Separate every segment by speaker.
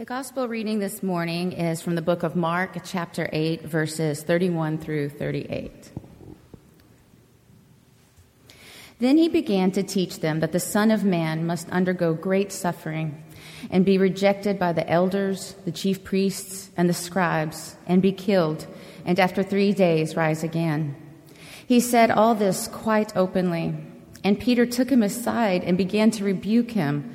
Speaker 1: The gospel reading this morning is from the book of Mark, chapter 8, verses 31 through 38. Then he began to teach them that the Son of Man must undergo great suffering and be rejected by the elders, the chief priests, and the scribes, and be killed, and after three days rise again. He said all this quite openly, and Peter took him aside and began to rebuke him.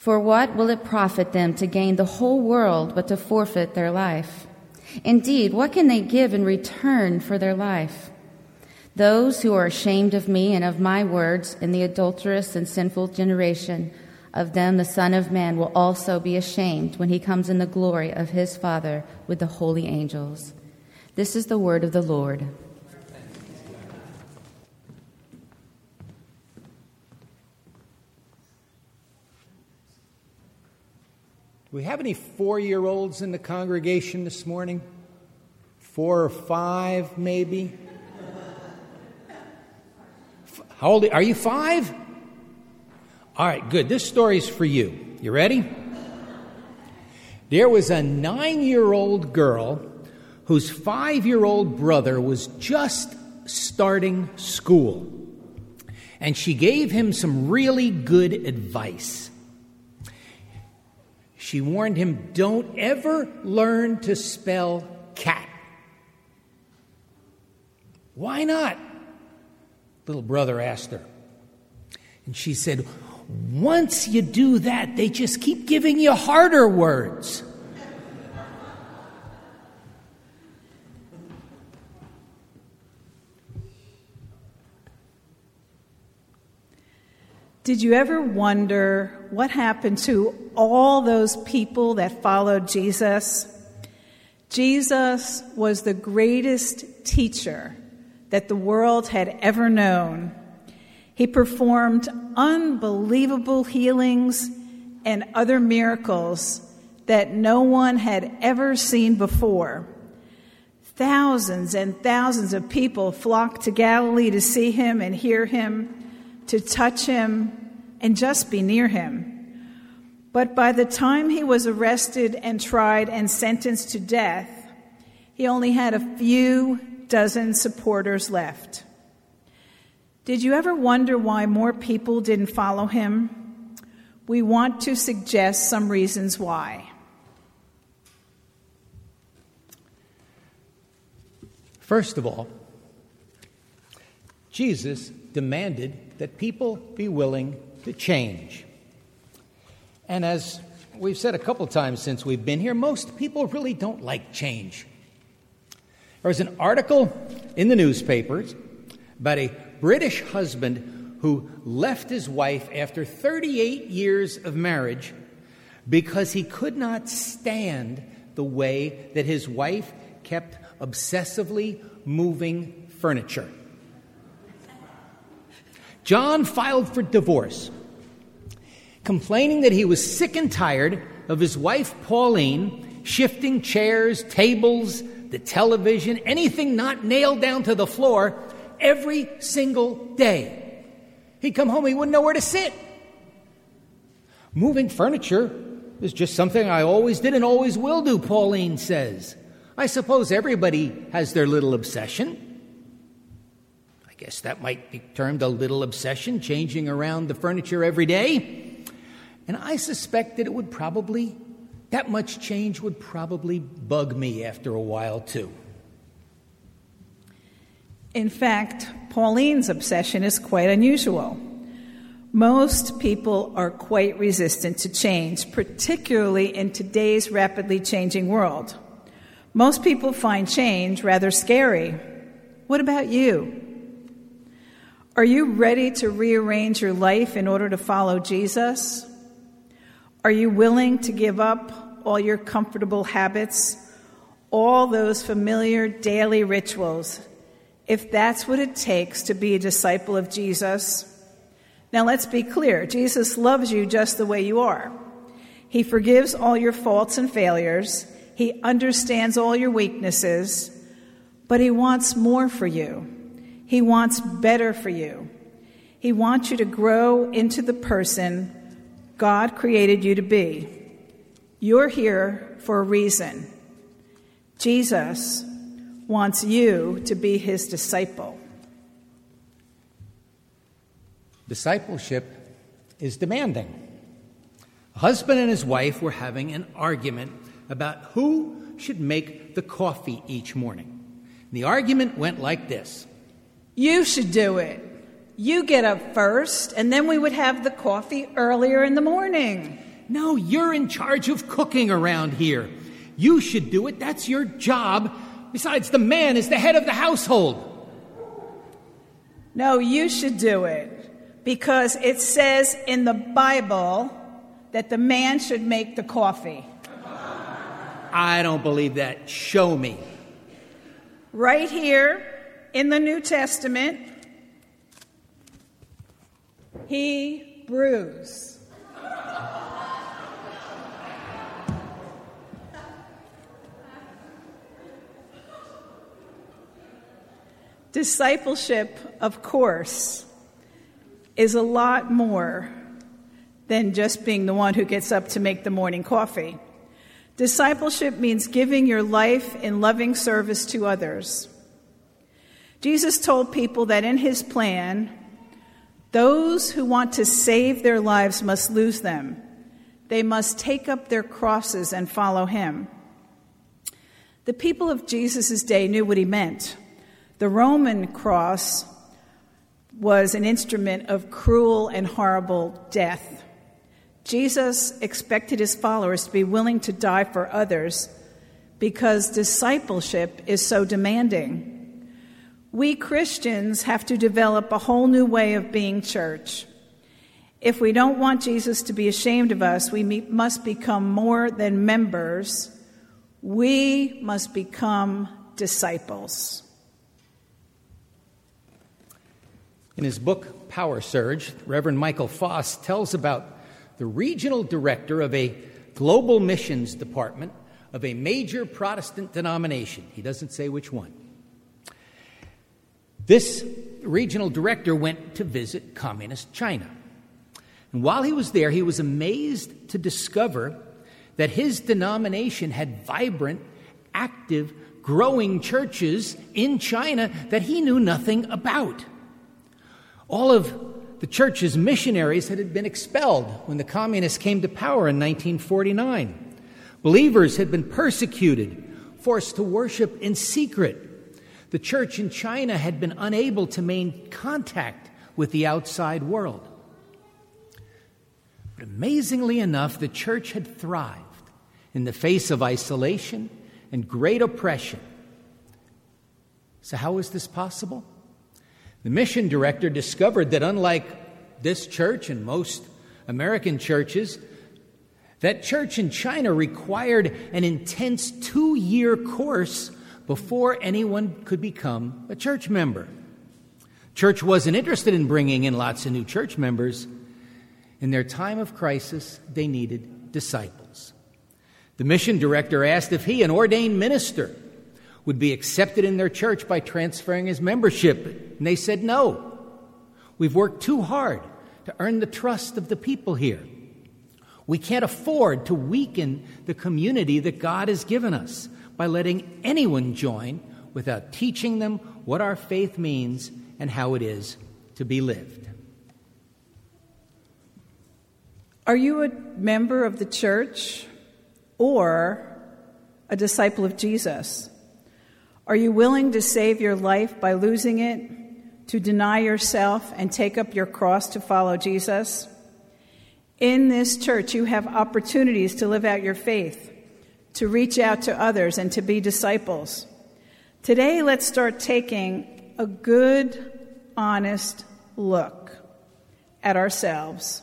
Speaker 1: For what will it profit them to gain the whole world but to forfeit their life? Indeed, what can they give in return for their life? Those who are ashamed of me and of my words in the adulterous and sinful generation, of them the Son of Man will also be ashamed when he comes in the glory of his Father with the holy angels. This is the word of the Lord.
Speaker 2: Do we have any four year olds in the congregation this morning? Four or five, maybe? How old are you? Five? All right, good. This story's for you. You ready? There was a nine year old girl whose five year old brother was just starting school. And she gave him some really good advice. She warned him, Don't ever learn to spell cat. Why not? Little brother asked her. And she said, Once you do that, they just keep giving you harder words.
Speaker 3: Did you ever wonder what happened to all those people that followed Jesus? Jesus was the greatest teacher that the world had ever known. He performed unbelievable healings and other miracles that no one had ever seen before. Thousands and thousands of people flocked to Galilee to see him and hear him, to touch him, and just be near him. But by the time he was arrested and tried and sentenced to death, he only had a few dozen supporters left. Did you ever wonder why more people didn't follow him? We want to suggest some reasons why.
Speaker 2: First of all, Jesus demanded that people be willing to change. And as we've said a couple times since we've been here, most people really don't like change. There was an article in the newspapers about a British husband who left his wife after 38 years of marriage because he could not stand the way that his wife kept obsessively moving furniture. John filed for divorce, complaining that he was sick and tired of his wife Pauline shifting chairs, tables, the television, anything not nailed down to the floor every single day. He'd come home, he wouldn't know where to sit. Moving furniture is just something I always did and always will do, Pauline says. I suppose everybody has their little obsession guess that might be termed a little obsession, changing around the furniture every day. And I suspect that it would probably, that much change would probably bug me after a while too.
Speaker 3: In fact, Pauline's obsession is quite unusual. Most people are quite resistant to change, particularly in today's rapidly changing world. Most people find change rather scary. What about you? Are you ready to rearrange your life in order to follow Jesus? Are you willing to give up all your comfortable habits, all those familiar daily rituals, if that's what it takes to be a disciple of Jesus. Now, let's be clear Jesus loves you just the way you are. He forgives all your faults and failures, He understands all your weaknesses, but He wants more for you. He wants better for you. He wants you to grow into the person God created you to be. You're here for a reason. Jesus wants you to be his disciple.
Speaker 2: Discipleship is demanding. A husband and his wife were having an argument about who should make the coffee each morning. The argument went like this
Speaker 3: You should do it. You get up first, and then we would have the coffee earlier in the morning.
Speaker 2: No, you're in charge of cooking around here. You should do it. That's your job. Besides, the man is the head of the household.
Speaker 3: No, you should do it because it says in the Bible that the man should make the coffee.
Speaker 2: I don't believe that. Show me.
Speaker 3: Right here in the New Testament, he brews. Discipleship, of course, is a lot more than just being the one who gets up to make the morning coffee. Discipleship means giving your life in loving service to others. Jesus told people that in his plan, those who want to save their lives must lose them. They must take up their crosses and follow him. The people of Jesus' day knew what he meant. The Roman cross was an instrument of cruel and horrible death. Jesus expected his followers to be willing to die for others because discipleship is so demanding. We Christians have to develop a whole new way of being church. If we don't want Jesus to be ashamed of us, we must become more than members. We must become disciples.
Speaker 2: In his book, Power Surge, Reverend Michael Foss tells about the regional director of a global missions department of a major Protestant denomination. He doesn't say which one. This regional director went to visit communist China. And while he was there, he was amazed to discover that his denomination had vibrant, active, growing churches in China that he knew nothing about. All of the church's missionaries had been expelled when the communists came to power in 1949. Believers had been persecuted, forced to worship in secret. The church in China had been unable to maintain contact with the outside world. But amazingly enough, the church had thrived in the face of isolation and great oppression. So, how is this possible? The mission director discovered that unlike this church and most American churches, that church in China required an intense two year course before anyone could become a church member. Church wasn't interested in bringing in lots of new church members. In their time of crisis, they needed disciples. The mission director asked if he, an ordained minister, would be accepted in their church by transferring his membership. And they said, no. We've worked too hard to earn the trust of the people here. We can't afford to weaken the community that God has given us by letting anyone join without teaching them what our faith means and how it is to be lived.
Speaker 3: Are you a member of the church or a disciple of Jesus? Are you willing to save your life by losing it, to deny yourself and take up your cross to follow Jesus? In this church, you have opportunities to live out your faith, to reach out to others, and to be disciples. Today, let's start taking a good, honest look at ourselves.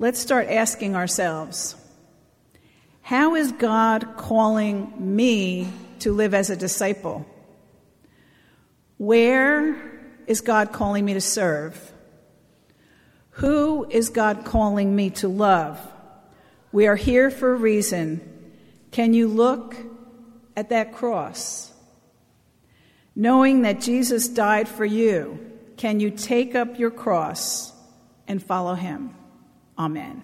Speaker 3: let's start asking ourselves how is God calling me to live as a disciple? Where is God calling me to serve? Who is God calling me to love? We are here for a reason. Can you look at that cross? Knowing that Jesus died for you, can you take up your cross and follow him? Amen.